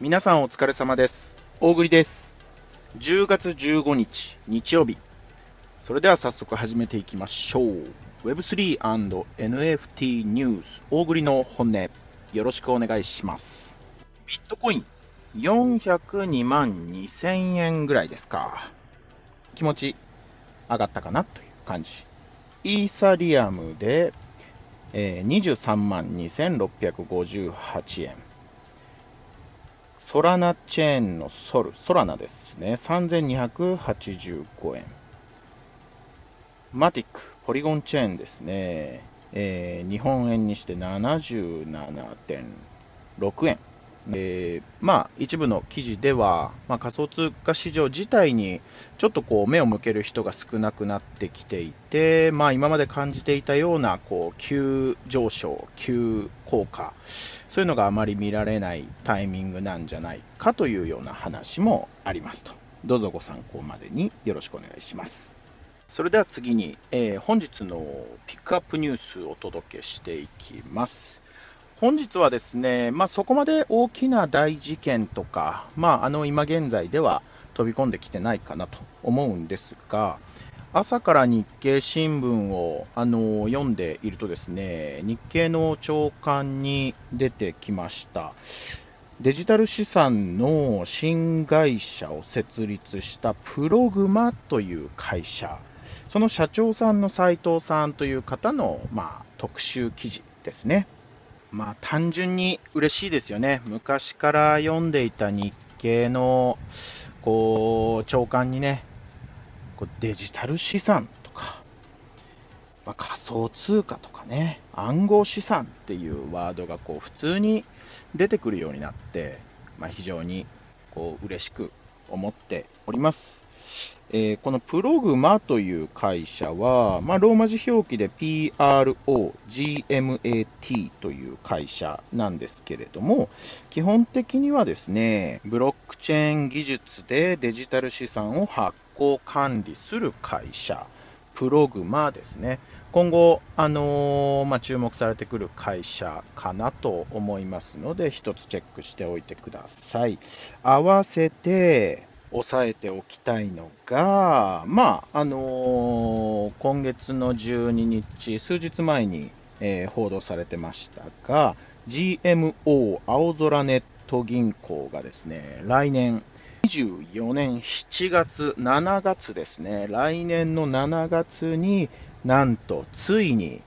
皆さんお疲れ様です。大栗です。10月15日日曜日。それでは早速始めていきましょう。Web3&NFT ニュース大栗の本音。よろしくお願いします。ビットコイン402万2000円ぐらいですか。気持ち上がったかなという感じ。イーサリアムで、えー23万2658円。ソラナチェーンのソル、ソラナですね。3285円。マティック、ポリゴンチェーンですね。えー日本円にして77.6円。えーまあ、一部の記事では、まあ、仮想通貨市場自体にちょっとこう目を向ける人が少なくなってきていて、まあ、今まで感じていたようなこう急上昇、急効果、そういうのがあまり見られないタイミングなんじゃないかというような話もありますと。どうぞご参考までによろしくお願いします。それでは次に、えー本日のピックアップニュースをお届けしていきます。本日はですね、まあ、そこまで大きな大事件とか、まあ、あの今現在では飛び込んできてないかなと思うんですが、朝から日経新聞をあの読んでいるとですね、日経の朝刊に出てきました。デジタル資産の新会社を設立したプログマという会社、その社長さんの斉藤さんという方の、まあ、特集記事ですね。まあ、単純に嬉しいですよね。昔から読んでいた日経のこう長官にね、こうデジタル資産とか、まあ、仮想通貨とかね、暗号資産っていうワードがこう普通に出てくるようになって、まあ、非常にこう嬉しく思っております。えーこのプログマという会社は、まあ、ローマ字表記で PROGMAT という会社なんですけれども、基本的にはですね、ブロックチェーン技術でデジタル資産を発行管理する会社、プログマですね。今後、あのーまあ、注目されてくる会社かなと思いますので、一つチェックしておいてください。合わせて、押さえておきたいのが、まあ、あのー今月の12日、数日前に、えー報道されてましたが、GMO 青空ネット銀行がですね、来年、24年7月、7月ですね、来年の7月になんとついに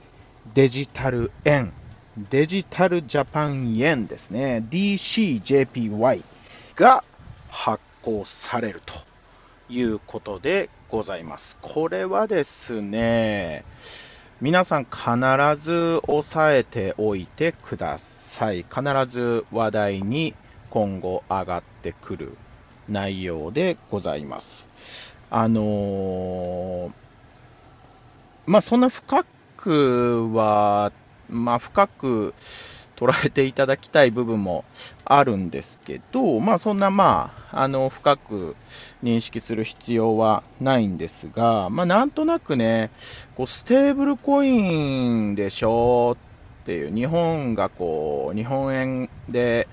デジタル円、デジタルジャパン円ですね、DCJPY が発行されるということでございます。これはですね、皆さん必ず押さえておいてください。必ず話題に今後上がってくる内容でございます。あのーまあそんな深くは、まあ深く捉えていただきたい部分もあるんですけど、まあそんなまあ、あの、深く認識する必要はないんですが、まあなんとなくね、こうステーブルコインでしょっていう、日本がこう、日本円で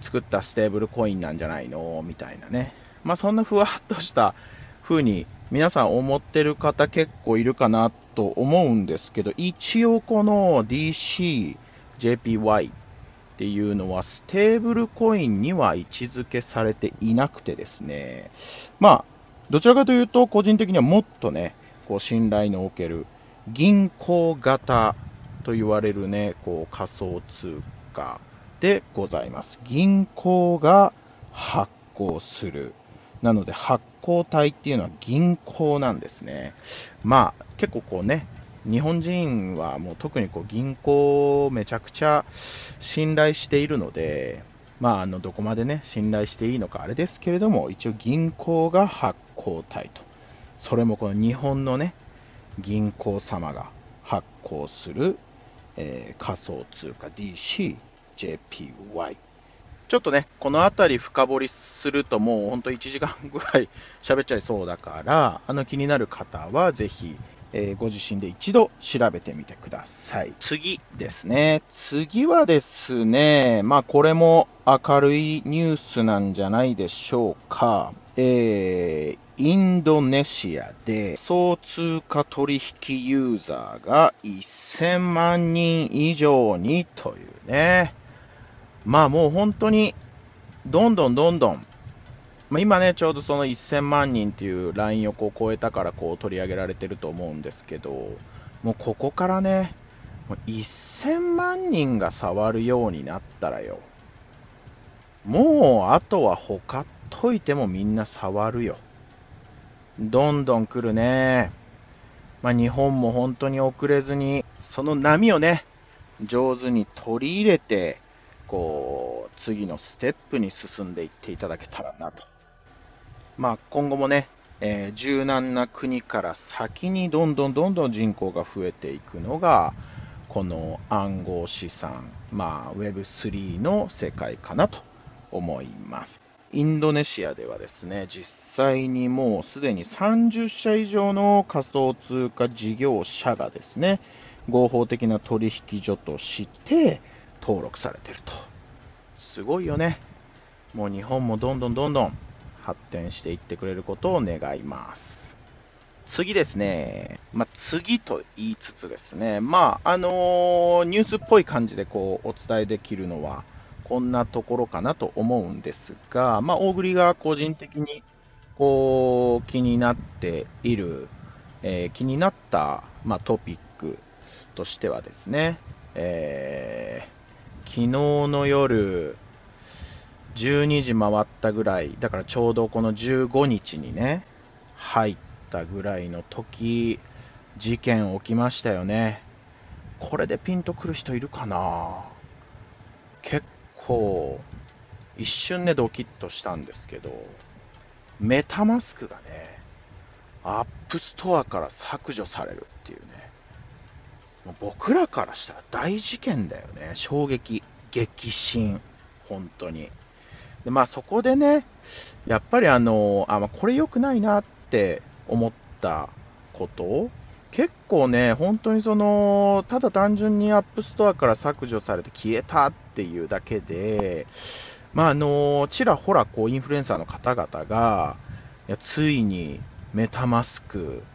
作ったステーブルコインなんじゃないの？みたいなね。まあそんなふわっとした風に皆さん思ってる方結構いるかなと思うんですけど、一応この DC、JPY っていうのはステーブルコインには位置づけされていなくてですね、まあ、どちらかというと個人的にはもっとね、こう信頼のおける銀行型と言われるね、こう仮想通貨でございます。銀行が発行する。なので発行体っていうのは銀行なんですね。まあ結構こうね、日本人はもう特にこう銀行をめちゃくちゃ信頼しているので、まあ、あのどこまでね、信頼していいのかあれですけれども、一応銀行が発行体と、それもこの日本のね、銀行様が発行する、えー仮想通貨 DCJPY。ちょっとね、このあたり深掘りするともう本当1時間ぐらい喋っちゃいそうだから、あの気になる方はぜひえー、ご自身で一度調べてみてください。次ですね。次はですね、まあこれも明るいニュースなんじゃないでしょうか。えー、インドネシアで総通貨取引ユーザーが1000万人以上にというね。まあもう本当にどんどんどんどんまあ、今ね、ちょうどその1000万人っていうラインをこう超えたからこう取り上げられてると思うんですけど、もうここからね、1000万人が触るようになったらよ、もうあとはほかっといてもみんな触るよ。どんどん来るね。まあ、日本も本当に遅れずに、その波をね、上手に取り入れて、こう、次のステップに進んでいっていただけたらなとまあ、今後もね、えー、柔軟な国から先にどんどんどんどん人口が増えていくのが、この暗号資産、まあ、Web3 の世界かなと思います。インドネシアではですね、実際にもうすでに30社以上の仮想通貨事業者がですね、合法的な取引所として登録されていると。すごいよね。もう日本もどんどんどんどん発展していってくれることを願います。次ですね、まあ、次と言いつつですね、まあ、あのー、ニュースっぽい感じでこうお伝えできるのは、こんなところかなと思うんですが、まあ、大栗が個人的にこう気になっている、えー、気になった、まあ、トピックとしてはですね、えー、昨日の夜、12時回ったぐらい、だからちょうどこの15日にね、入ったぐらいの時、事件起きましたよね。これでピンとくる人いるかな？結構、一瞬でドキッとしたんですけど、MetaMask がね、 App Store から削除されるっていうね、僕らからしたら大事件だよね。衝撃、激震、本当に。でまあ、そこでね、やっぱりあの、あま、これ良くないなって思ったこと、結構ね、本当にその、ただ単純に App Store から削除されて消えたっていうだけで、まあ、あの、ちらほらこうインフルエンサーの方々が、いやついにメタマスク、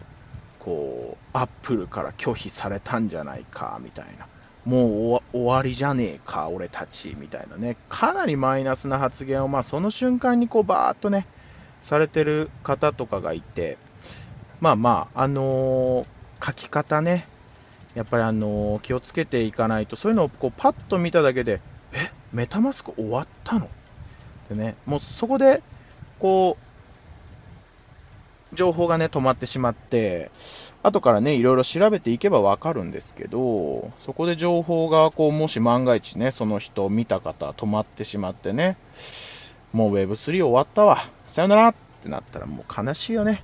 こう、アップルから拒否されたんじゃないか、みたいな。もう終わりじゃねえか、俺たち、みたいなね、かなりマイナスな発言を、まあ、その瞬間にこうバーっとね、されてる方とかがいて、まあまあ、あのー、書き方ね、やっぱりあのー、気をつけていかないと、そういうのをこうパッと見ただけで、え、メタマスク終わったの？でね、もうそこで、こう、情報がね、止まってしまって、後からね、いろいろ調べていけばわかるんですけど、そこで情報が、こう、もし万が一ね、その人を見た方、止まってしまってね、もう Web3 終わったわ、さよならってなったらもう悲しいよね。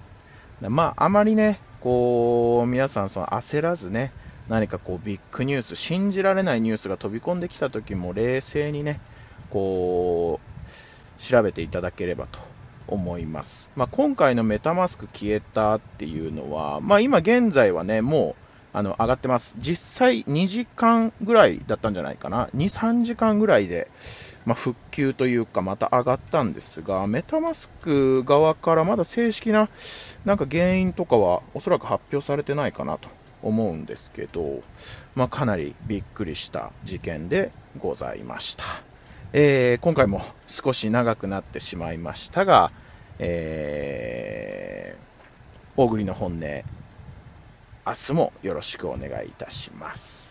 まあ、あまりね、こう、皆さんその焦らずね、何かこうビッグニュース、信じられないニュースが飛び込んできた時も冷静にね、こう、調べていただければと思います。まあ、今回のメタマスク消えたっていうのは、まあ、今現在はね、もうあの上がってます。実際2時間ぐらいだったんじゃないかな。2、3時間ぐらいで、まあ、復旧というか、また上がったんですが、メタマスク側からまだ正式ななんか原因とかはおそらく発表されてないかなと思うんですけど、まあ、かなりびっくりした事件でございました。えー、今回も少し長くなってしまいましたが、えー、大栗の本音、明日もよろしくお願いいたします。